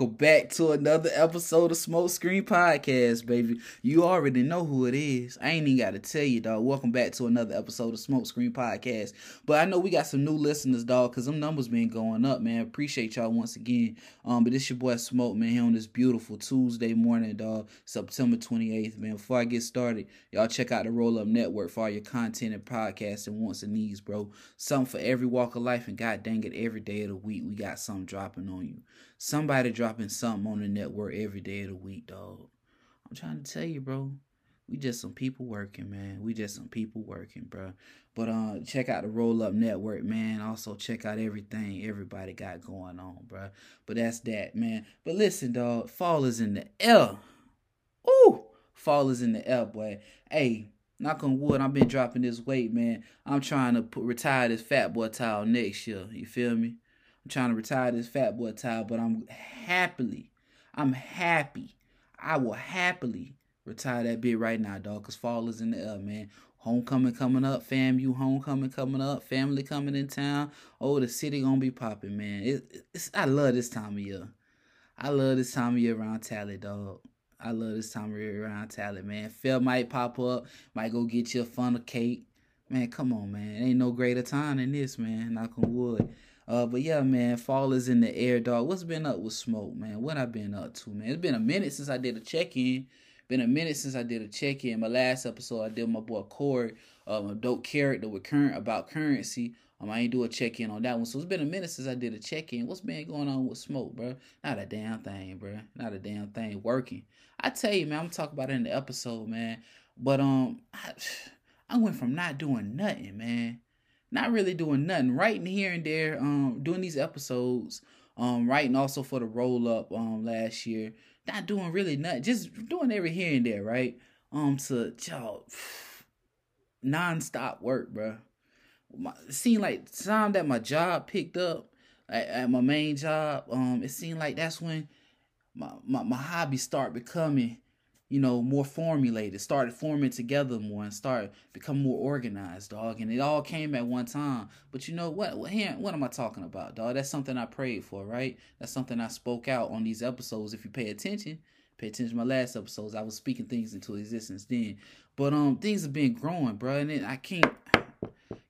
welcome back to another episode of Smoke Screen Podcast, baby. You already know who it is. I ain't even got to tell you, dog. Welcome back to another episode of Smoke Screen Podcast. But I know we got some new listeners, dog, because them numbers been going up, man. Appreciate y'all once again. Um, but it's your boy Smoke, man, here on this beautiful Tuesday morning, dog. September 28th, man. Before I get started, y'all check out the Roll Up Network for all your content and podcasts and wants and needs, bro. Something for every walk of life, and god dang it, every day of the week we got something dropping on you. Somebody dropping something on the network every day of the week, dog. I'm trying to tell you, bro. We just some people working, man. We just some people working, bro. But uh, check out the Roll Up Network, man. Also check out everything everybody got going on, bro. But that's that, man. But listen, dog. Fall is in the air. Ooh, fall is in the air, boy. Hey, knock on wood. I've been dropping this weight, man. I'm trying to put, retire this fat boy towel next year. You feel me? I'm trying to retire this fat boy towel, but I'm happily, I'm happy. I will happily retire that bit right now, dog, because fall is in the air, man. Homecoming coming up, fam. You homecoming coming up, family coming in town. Oh, the city gonna be popping, man. It, it's I love this time of year. I love this time of year around Tally, dog. I love this time of year around Tally, man. Phil might pop up, might go get you a funnel cake. Man, come on, man. Ain't no greater time than this, man. Knock on wood. Uh, but yeah, man, fall is in the air, dog. What's been up with smoke, man? What I been up to, man? It's been a minute since I did a check in. Been a minute since I did a check in. My last episode, I did my boy Corey, um, a dope character with current about currency. Um, I ain't do a check in on that one, so it's been a minute since I did a check in. What's been going on with smoke, bro? Not a damn thing, bro. Not a damn thing working. I tell you, man, I'm talking about it in the episode, man. But um, I, I went from not doing nothing, man not really doing nothing, writing here and there, um, doing these episodes, um, writing also for the roll up um last year, not doing really nothing, just doing every here and there, right? Um, to y'all non-stop work, bro. My, it seemed like time that my job picked up at, at my main job, um, it seemed like that's when my, my, my hobby start becoming you know, more formulated, started forming together more and started become more organized, dog. And it all came at one time. But you know what? What, what am I talking about, dog? That's something I prayed for, right? That's something I spoke out on these episodes. If you pay attention, pay attention to my last episodes. I was speaking things into existence then. But um, things have been growing, bro, and it, I can't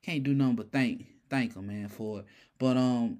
can't do nothing but thank thank them, man, for it. But um,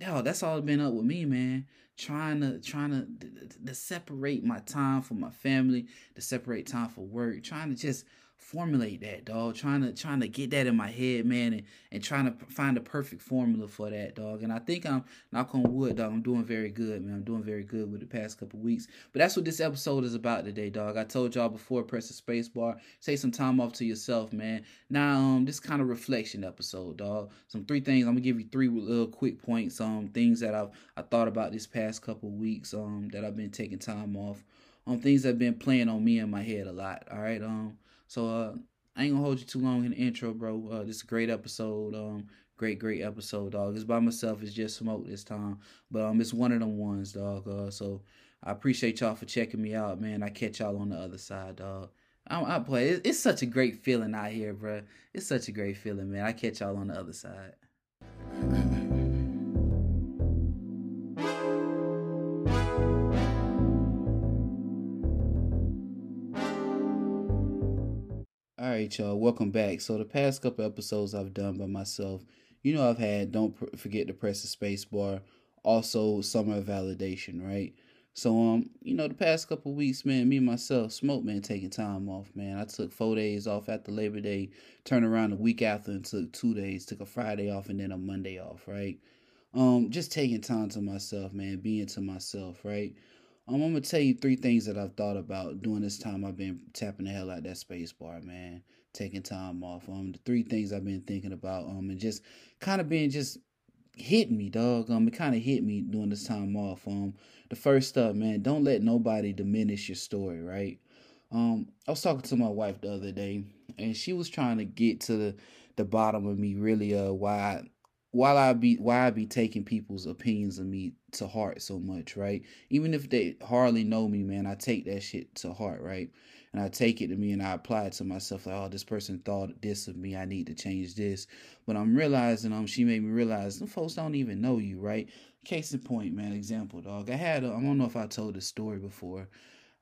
yo, that's all been up with me, man. Trying to trying to, to separate my time for my family, to separate time for work, trying to just formulate that, dog. Trying to trying to get that in my head, man, and, and trying to find the perfect formula for that, dog. And I think I'm knock on wood, dog. I'm doing very good, man. I'm doing very good with the past couple weeks. But that's what this episode is about today, dog. I told y'all before, press the space bar, take some time off to yourself, man. Now, um, this kind of reflection episode, dog. Some three things. I'm gonna give you three little quick points, um, things that I've I thought about this past couple weeks, um, that I've been taking time off. Um, things that have been playing on me in my head a lot. All right, um. So uh, I ain't gonna hold you too long in the intro, bro. Uh, this is a great episode. Um, great, great episode, dog. It's by myself. It's just smoke this time, but um, it's one of them ones, dog. Uh, so I appreciate y'all for checking me out, man. I catch y'all on the other side, dog. I, I play. It's such a great feeling out here, bro. It's such a great feeling, man. I catch y'all on the other side. right, y'all. Welcome back. So the past couple episodes I've done by myself, you know, I've had don't pr- forget to press the space bar. Also, summer validation, right? So um, you know, the past couple weeks, man, me and myself, smoke man, taking time off, man. I took four days off after Labor Day, turned around the week after and took two days, took a Friday off and then a Monday off, right? Um, just taking time to myself, man, being to myself, right? Um, I'm gonna tell you three things that I've thought about during this time I've been tapping the hell out that space bar, man. Taking time off. Um, the three things I've been thinking about. Um, and just kind of being just hit me, dog. Um, it kind of hit me during this time off. Um, the first up, man, don't let nobody diminish your story, right? Um, I was talking to my wife the other day, and she was trying to get to the the bottom of me, really, uh, why while I be why I be taking people's opinions of me to heart so much, right? Even if they hardly know me, man, I take that shit to heart, right? And I take it to me and I apply it to myself. Like, oh, this person thought this of me. I need to change this. But I'm realizing, um, she made me realize some folks don't even know you, right? Case in point, man. Example, dog. I had, I don't know if I told this story before.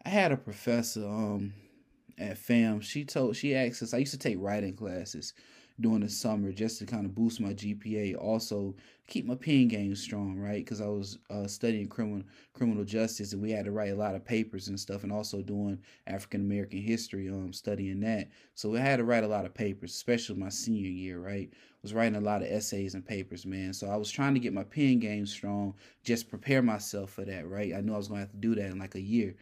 I had a professor, um, at FAM. She told, she asked us. I used to take writing classes during the summer just to kind of boost my GPA. Also, keep my pen game strong, right? Because I was uh, studying criminal criminal justice, and we had to write a lot of papers and stuff, and also doing African American history, um, studying that. So I had to write a lot of papers, especially my senior year, right? Was writing a lot of essays and papers, man. So I was trying to get my pen game strong, just prepare myself for that, right? I knew I was going to have to do that in like a year.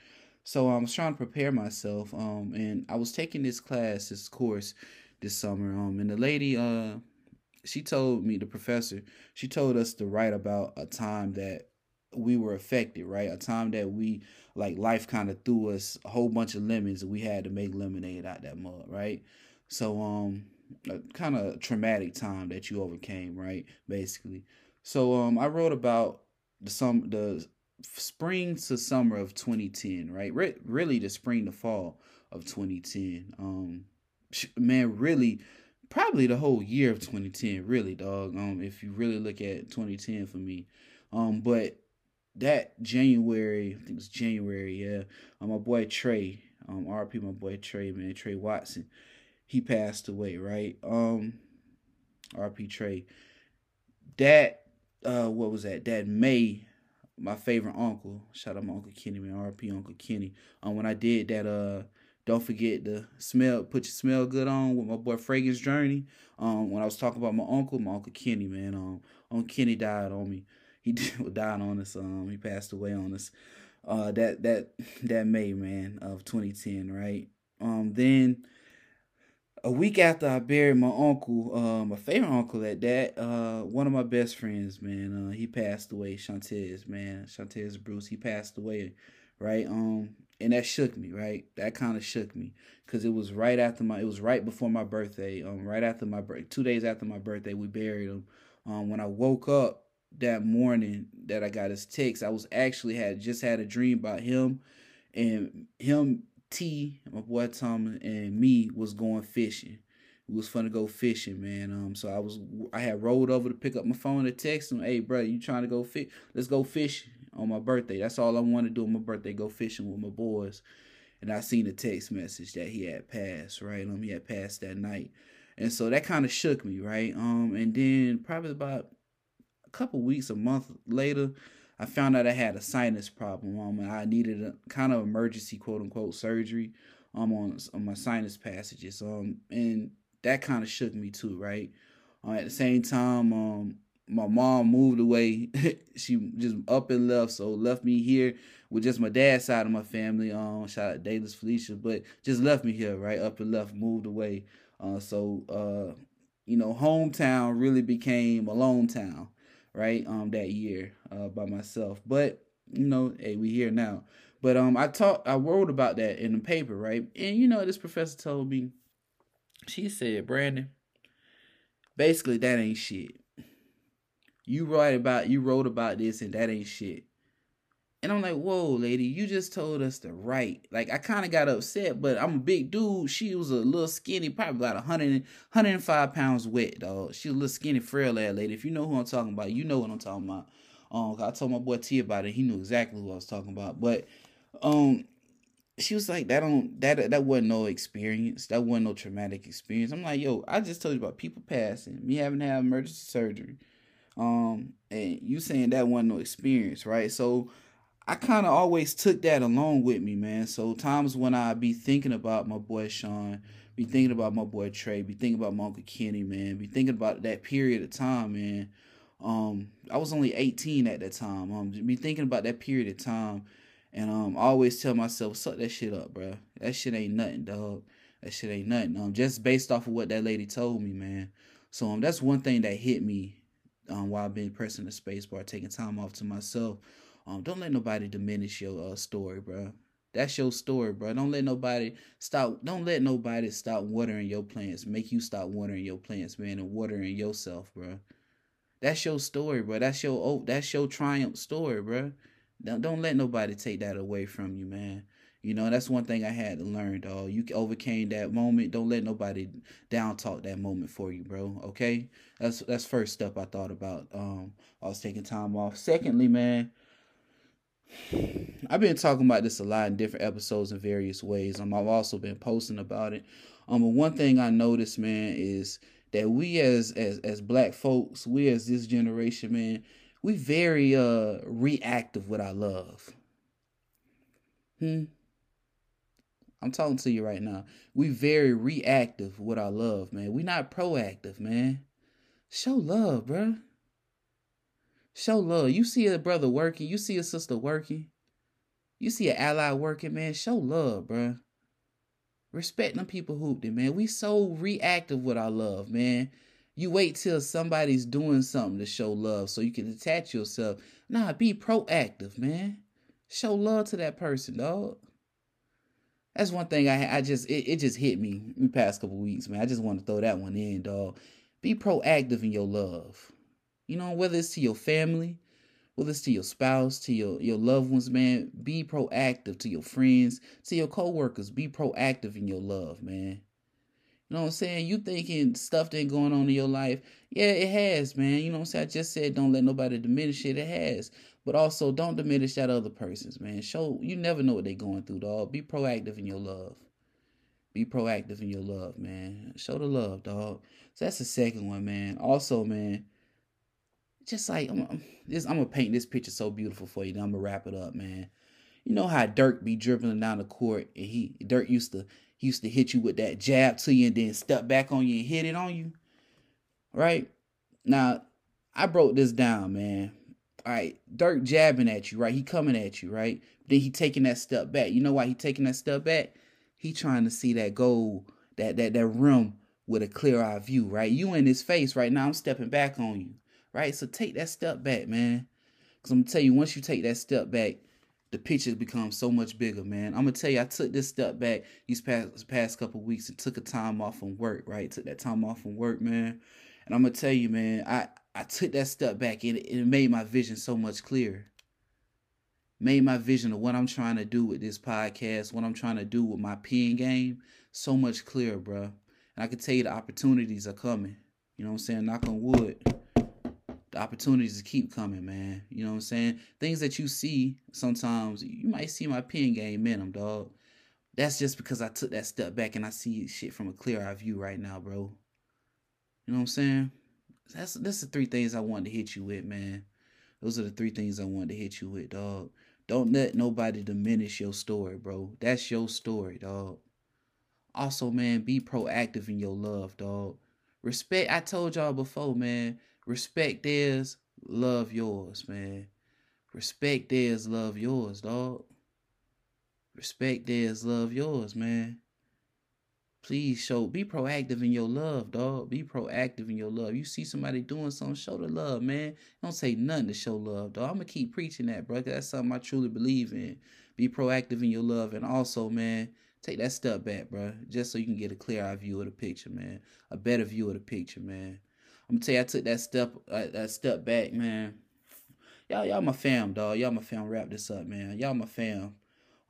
So I was trying to prepare myself, um, and I was taking this class, this course, this summer. Um, and the lady, uh, she told me, the professor, she told us to write about a time that we were affected, right? A time that we like life kind of threw us a whole bunch of lemons and we had to make lemonade out that mud, right? So um a kind of traumatic time that you overcame, right? Basically. So um I wrote about the some the spring to summer of 2010, right? Re- really the spring to fall of 2010. Um man, really, probably the whole year of 2010, really, dog. Um, if you really look at 2010 for me, um, but that January, I think it's January, yeah. Um, my boy Trey, um, RP, my boy Trey, man, Trey Watson, he passed away, right? Um, RP Trey. That, uh, what was that? That May, my favorite uncle. Shout out my uncle Kenny, man. RP Uncle Kenny. Um, when I did that, uh don't forget to smell, put your smell good on with my boy Fragrance Journey. Um, when I was talking about my uncle, my uncle Kenny, man, um, Uncle Kenny died on me. He died on us. Um, he passed away on us. Uh, that that that May, man, of 2010, right? Um, then a week after I buried my uncle, uh, my favorite uncle at that, uh, one of my best friends, man, uh, he passed away. Shantez, man, Shantez Bruce, he passed away, right? Um, and that shook me, right? That kind of shook me because it was right after my, it was right before my birthday. Um, right after my birth, two days after my birthday, we buried him. Um, when I woke up that morning that I got his text, I was actually had just had a dream about him, and him, T, my boy Tom, and me was going fishing. It was fun to go fishing, man. Um, so I was I had rolled over to pick up my phone to text him, "Hey, bro, you trying to go fish? Let's go fishing." On my birthday. That's all I want to do on my birthday, go fishing with my boys. And I seen a text message that he had passed, right? Um, he had passed that night. And so that kind of shook me, right? Um, and then probably about a couple weeks, a month later, I found out I had a sinus problem. Um, and I needed a kind of emergency, quote unquote, surgery. Um, on on my sinus passages. Um, and that kind of shook me too, right? Uh, at the same time, um, my mom moved away. she just up and left, so left me here with just my dad's side of my family. Um, shout out Davis Felicia, but just left me here, right? Up and left, moved away. Uh, so uh, you know, hometown really became a lone town, right? Um, that year, uh, by myself. But you know, hey, we here now. But um, I talked, I wrote about that in the paper, right? And you know, this professor told me, she said, Brandon, basically that ain't shit you write about you wrote about this and that ain't shit. And I'm like, whoa, lady, you just told us to write. Like, I kind of got upset, but I'm a big dude. She was a little skinny, probably about 100, 105 pounds wet, dog. She was a little skinny, frail ass lady. If you know who I'm talking about, you know what I'm talking about. Um, I told my boy T about it. He knew exactly who I was talking about. But um, she was like, that don't that that wasn't no experience. That wasn't no traumatic experience. I'm like, yo, I just told you about people passing, me having to have emergency surgery um, and you saying that wasn't no experience, right? So I kind of always took that along with me, man. So times when I be thinking about my boy Sean, be thinking about my boy Trey, be thinking about my uncle Kenny, man, be thinking about that period of time, man. Um, I was only 18 at that time. Um, be thinking about that period of time, and um, I always tell myself, suck that shit up, bro. That shit ain't nothing, dog. That shit ain't nothing. Um, just based off of what that lady told me, man. So um, that's one thing that hit me um, while being pressing the space bar, taking time off to myself. Um, don't let nobody diminish your uh, story, bro. That's your story, bro. Don't let nobody stop. Don't let nobody stop watering your plants. Make you stop watering your plants, man, and watering yourself, bro. That's your story, bro. That's your oh, that's your triumph story, bro. Don't don't let nobody take that away from you, man. You know, that's one thing I had to learn, dog. You overcame that moment. Don't let nobody down talk that moment for you, bro. Okay? That's that's first step I thought about. Um, I was taking time off. Secondly, man, I've been talking about this a lot in different episodes in various ways. Um, I've also been posting about it. Um, but one thing I noticed, man, is that we as as as black folks, we as this generation, man, we very uh reactive with our love. Hmm. I'm talking to you right now. We very reactive with our love, man. We not proactive, man. Show love, bro. Show love. You see a brother working, you see a sister working, you see an ally working, man. Show love, bro. Respect them people hooped it, man. We so reactive with our love, man. You wait till somebody's doing something to show love so you can attach yourself. Nah, be proactive, man. Show love to that person, dog. That's one thing I I just it, it just hit me the past couple weeks, man. I just want to throw that one in, dog. Be proactive in your love. You know, whether it's to your family, whether it's to your spouse, to your, your loved ones, man, be proactive to your friends, to your coworkers. Be proactive in your love, man. You know what I'm saying? You thinking stuff that going on in your life. Yeah, it has, man. You know what I'm saying? I just said don't let nobody diminish it. It has. But also don't diminish that other person's, man. Show you never know what they're going through, dog. Be proactive in your love. Be proactive in your love, man. Show the love, dog. So that's the second one, man. Also, man, just like I'm, this, I'm gonna paint this picture so beautiful for you. Then I'm gonna wrap it up, man. You know how Dirk be dribbling down the court, and he Dirk used to he used to hit you with that jab to you, and then step back on you and hit it on you. Right now, I broke this down, man. Right, Dirk jabbing at you, right? He coming at you, right? Then he taking that step back. You know why he taking that step back? He trying to see that goal, that that that rim with a clear eye view, right? You in his face right now. I'm stepping back on you right? So take that step back, man. Cause I'm gonna tell you, once you take that step back, the picture becomes so much bigger, man. I'm gonna tell you, I took this step back these past past couple weeks and took a time off from work, right? Took that time off from work, man. And I'm gonna tell you, man, I I took that step back and it, made my vision so much clearer. Made my vision of what I'm trying to do with this podcast, what I'm trying to do with my pen game, so much clearer, bro. And I can tell you the opportunities are coming. You know what I'm saying? Knock on wood the opportunities keep coming, man. You know what I'm saying? Things that you see sometimes, you might see my pen game in them, dog. That's just because I took that step back and I see shit from a clear eye view right now, bro. You know what I'm saying? That's that's the three things I wanted to hit you with, man. Those are the three things I wanted to hit you with, dog. Don't let nobody diminish your story, bro. That's your story, dog. Also, man, be proactive in your love, dog. Respect. I told y'all before, man. Respect theirs, love yours, man. Respect theirs, love yours, dog. Respect theirs, love yours, man. Please show, be proactive in your love, dog. Be proactive in your love. You see somebody doing something, show the love, man. Don't say nothing to show love, dog. I'm gonna keep preaching that, bro. That's something I truly believe in. Be proactive in your love, and also, man, take that step back, bro, just so you can get a clear eye view of the picture, man. A better view of the picture, man. I'm gonna tell you, I took that step, uh, that step back, man. Y'all, y'all my fam, dog. Y'all my fam. Wrap this up, man. Y'all my fam.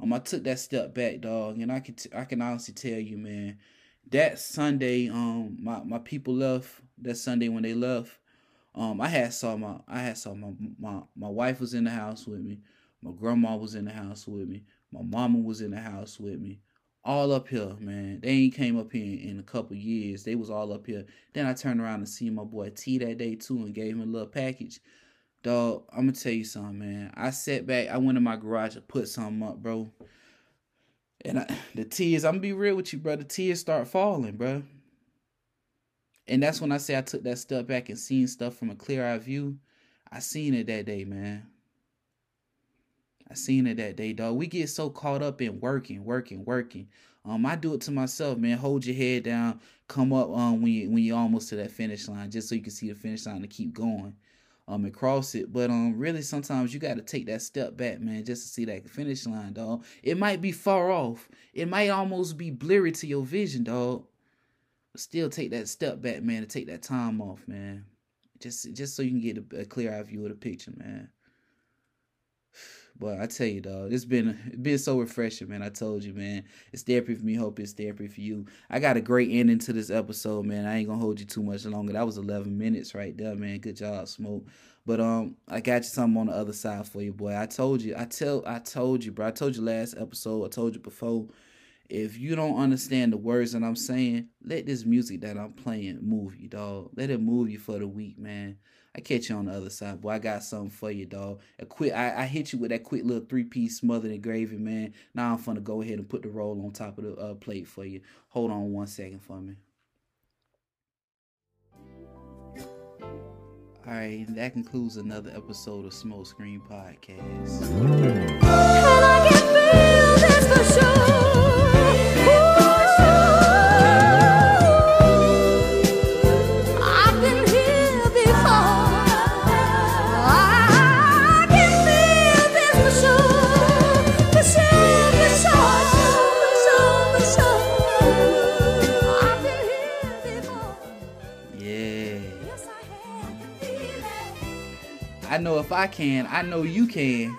Um, I took that step back, dog, and I can, t- I can honestly tell you, man, that Sunday, um, my my people left. That Sunday when they left, um, I had saw my, I had saw my my my wife was in the house with me. My grandma was in the house with me. My mama was in the house with me all up here, man. They ain't came up here in a couple years. They was all up here. Then I turned around and see my boy T that day too and gave him a little package. Dog, I'm gonna tell you something, man. I sat back, I went in my garage and put something up, bro. And I, the tears, I'm gonna be real with you, bro. The tears start falling, bro. And that's when I say I took that step back and seen stuff from a clear eye view. I seen it that day, man. I seen it that day, dog. We get so caught up in working, working, working. Um, I do it to myself, man. Hold your head down, come up um when you when you're almost to that finish line, just so you can see the finish line to keep going. Um, and cross it. But um, really, sometimes you got to take that step back, man, just to see that finish line, dog. It might be far off. It might almost be blurry to your vision, dog. But still, take that step back, man, to take that time off, man. Just just so you can get a, a clear eye view of the picture, man. But I tell you, dog, it's been it's been so refreshing, man. I told you, man. It's therapy for me. Hope it's therapy for you. I got a great ending to this episode, man. I ain't gonna hold you too much longer. That was 11 minutes right there, man. Good job, Smoke. But um, I got you something on the other side for you, boy. I told you. I tell. I told you, bro. I told you last episode. I told you before. If you don't understand the words that I'm saying, let this music that I'm playing move you, dog. Let it move you for the week, man. I catch you on the other side, boy. I got something for you, dog. A quick, I, I hit you with that quick little three piece smothered in gravy, man. Now I'm gonna go ahead and put the roll on top of the uh, plate for you. Hold on one second for me. All right, that concludes another episode of Smoke Screen Podcast. I can, I know you can.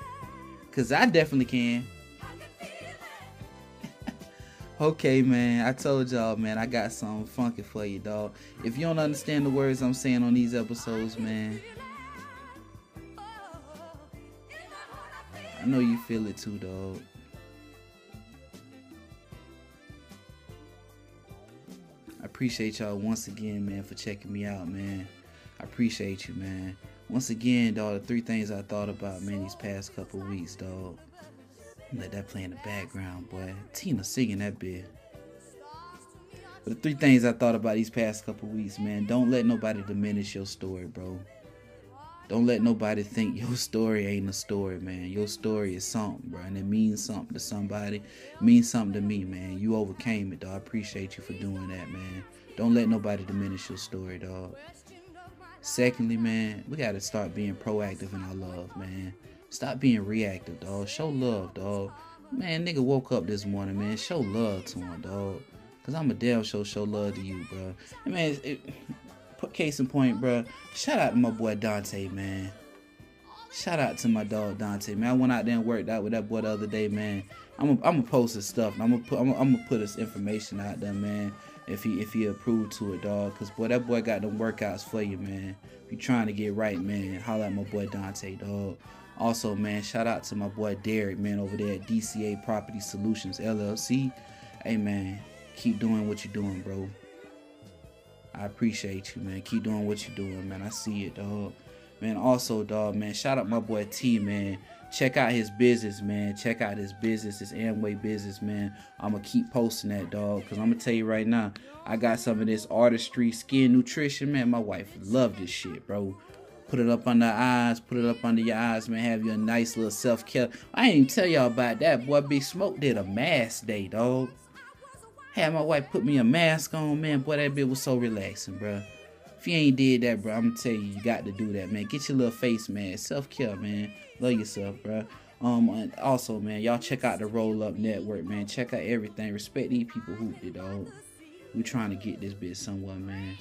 Cause I definitely can. Okay, man. I told y'all, man, I got something funky for you, dog. If you don't understand the words I'm saying on these episodes, man, I know you feel it too, dog. I appreciate y'all once again, man, for checking me out, man. I appreciate you, man. Once again, dog, the three things I thought about, man, these past couple weeks, dog. Let that play in the background, boy. Tina singing that bit. But the three things I thought about these past couple weeks, man. Don't let nobody diminish your story, bro. Don't let nobody think your story ain't a story, man. Your story is something, bro, and it means something to somebody. It means something to me, man. You overcame it, dog. I appreciate you for doing that, man. Don't let nobody diminish your story, dog. Secondly, man, we gotta start being proactive in our love, man. Stop being reactive, dog. Show love, dog. Man, nigga woke up this morning, man. Show love to him, dog. Cause I'm a damn show show love to you, bro. And man, it, put case in point, bro. Shout out to my boy Dante, man. Shout out to my dog Dante, man. I went out there and worked out with that boy the other day, man. I'm gonna post his stuff. I'm gonna put I'm gonna put his information out there, man. If he if he approved to it, dog. Cause boy, that boy got them workouts for you, man. If you trying to get right, man, holla at my boy Dante, dog. Also, man, shout out to my boy Derek, man, over there at DCA Property Solutions LLC. Hey, man, keep doing what you're doing, bro. I appreciate you, man. Keep doing what you're doing, man. I see it, dog. Man, also, dog, man, shout out my boy T, man. Check out his business, man. Check out his business, his Amway business, man. I'm gonna keep posting that, dog, because I'm gonna tell you right now, I got some of this artistry skin nutrition, man. My wife love this shit, bro. Put it up under her eyes, put it up under your eyes, man. Have you a nice little self care. I ain't even tell y'all about that. Boy, Big Smoke did a mask day, dog. Had my wife put me a mask on, man. Boy, that bit was so relaxing, bro. If you ain't did that, bro, I'm gonna tell you, you got to do that, man. Get your little face, man. Self care, man. Love yourself, bro. Um, and also, man, y'all check out the Roll Up Network, man. Check out everything. Respect these people who did, dog. We trying to get this bit somewhere, man.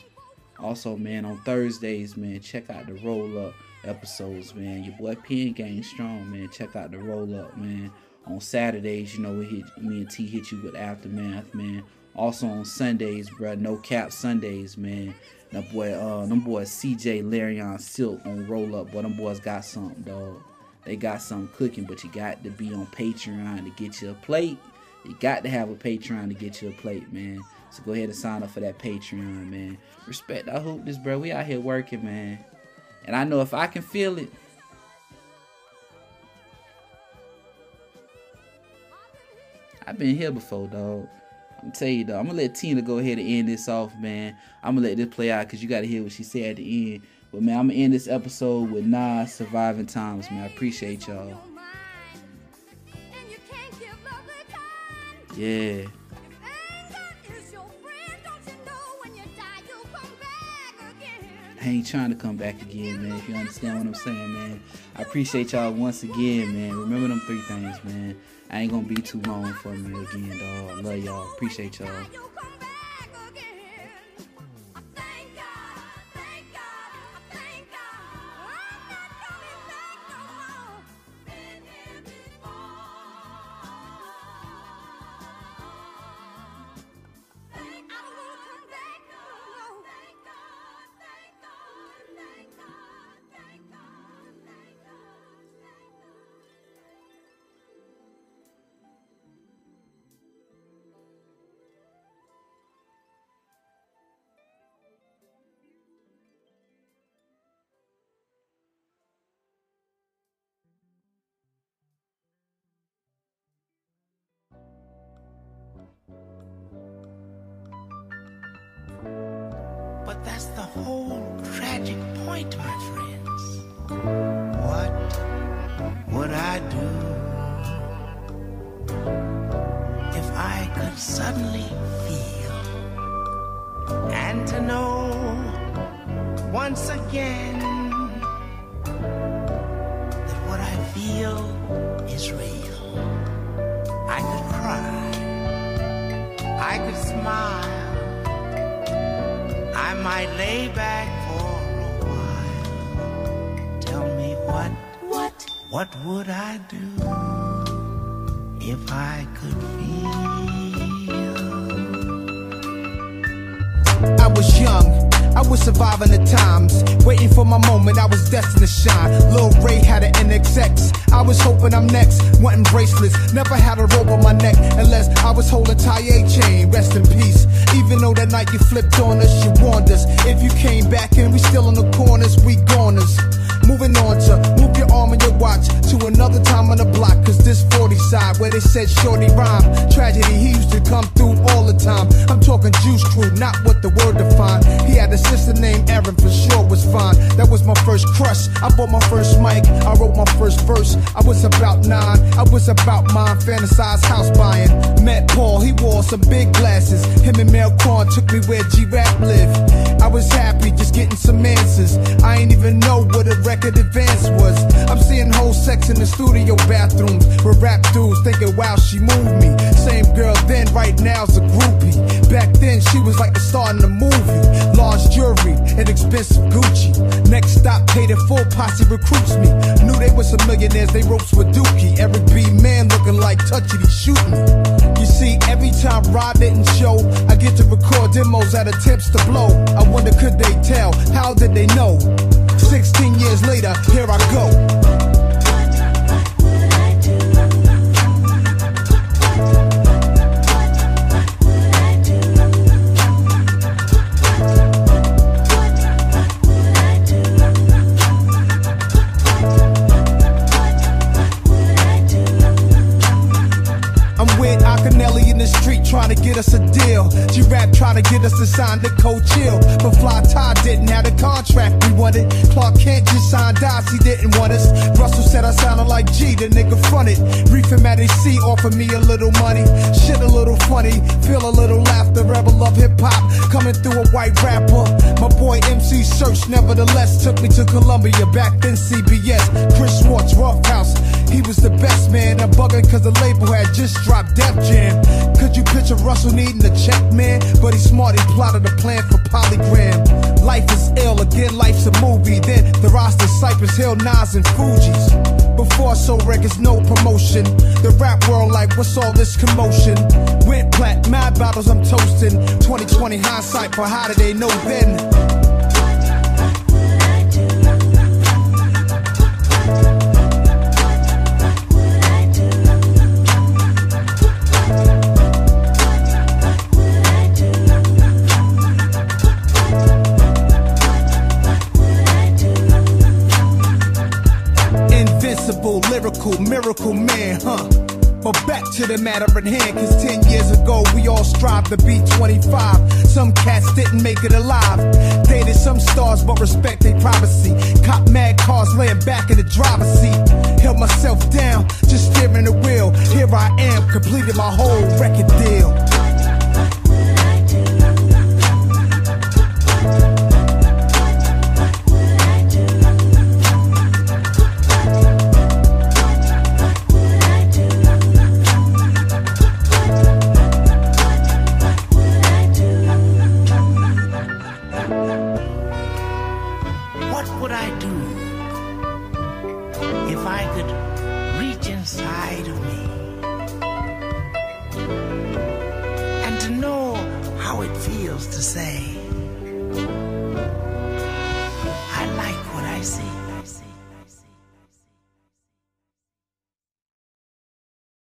Also, man, on Thursdays, man, check out the Roll Up episodes, man. Your boy Pen Gang Strong, man. Check out the Roll Up, man. On Saturdays, you know, we hit me and T hit you with Aftermath, man. Also on Sundays, bruh, no cap Sundays, man. That boy, uh, them boys CJ, Larion, Silk on Roll Up, but them boys got something, dog. They got something cooking, but you got to be on Patreon to get you a plate. You got to have a Patreon to get you a plate, man. So go ahead and sign up for that Patreon, man. Respect, I hope this, bro. We out here working, man. And I know if I can feel it, I've been here before, dog. I'm tell you, though. I'm gonna let Tina go ahead and end this off, man. I'm gonna let this play out because you gotta hear what she said at the end. But man, I'm gonna end this episode with Nas surviving times, man. I appreciate y'all. Yeah. I ain't trying to come back again, man. If you understand what I'm saying, man. I appreciate y'all once again, man. Remember them three things, man. I ain't gonna be too long for me again, dog. Love y'all. Appreciate y'all. But that's the whole tragic point, my friends. What would I do if I could suddenly feel and to know once again lay back for a while. Tell me what, What? what would I do if I could feel? I was young. I was surviving the times, waiting for my moment. I was destined to shine. Lil Ray had an NXX. I was hoping I'm next. Wanting bracelets, never had a rope on my neck unless I was holding Taye chain. Rest in peace. Even though that night you flipped on us, you warned us. If you came back and we still in the corners, we goners. Moving on to move your arm and your watch to another time on the block. Cause this 40 side where they said shorty rhyme. Tragedy, he used to come through all the time. I'm talking juice crew, not what the word defined. He had a sister named Erin, for sure was fine. That was my first crush. I bought my first mic, I wrote my first verse. I was about nine, I was about mine, fantasized house buying. Met Paul, he wore some big glasses. Him and Mel Korn took me where G Rap lived. I was happy just getting some answers. I ain't even know what a record advance was. I'm seeing whole sex in the studio bathrooms with rap dudes thinking, wow, she moved me. Same girl then, right now's a groupie. Back then, she was like the star in the movie. Large jewelry and expensive Gucci. Next stop, paid in full posse recruits me. Knew they were some millionaires, they ropes with Dookie. Eric B. Man looking like touchy, he shooting me. You see, every time Rod didn't show, I get to record demos at attempts to blow. I wonder, could they tell? How did they know? 16 years later, here I go. Trying to get us to sign the code chill. But Fly Ty didn't have the contract we wanted. Clark Kent just signed Dots, he didn't want us. Russell said I sounded like G, the nigga fronted. Reef him at AC, offered me a little money. Shit a little funny, feel a little laughter. Rebel love hip hop, coming through a white rapper. My boy MC Serch nevertheless took me to Columbia. Back then CBS, Chris Schwartz, Ruffhouse. He was the best man. I'm cause the label had just dropped Def Jam. Could you picture Russell needing a check, man? But he's smart, he plotted a plan for Polygram. Life is ill, again, life's a movie. Then the roster Cypress Hill, Nas, and Fugees. Before I sold records, no promotion. The rap world, like, what's all this commotion? Went plat, mad battles, I'm toasting. 2020 hindsight, but how did they know then? Lyrical, miracle man, huh? But back to the matter at hand, cause 10 years ago we all strived to be 25. Some cats didn't make it alive. Dated some stars, but respect their privacy. Cop mad cars laying back in the driver's seat. Held myself down, just steering the wheel. Here I am, completed my whole record deal.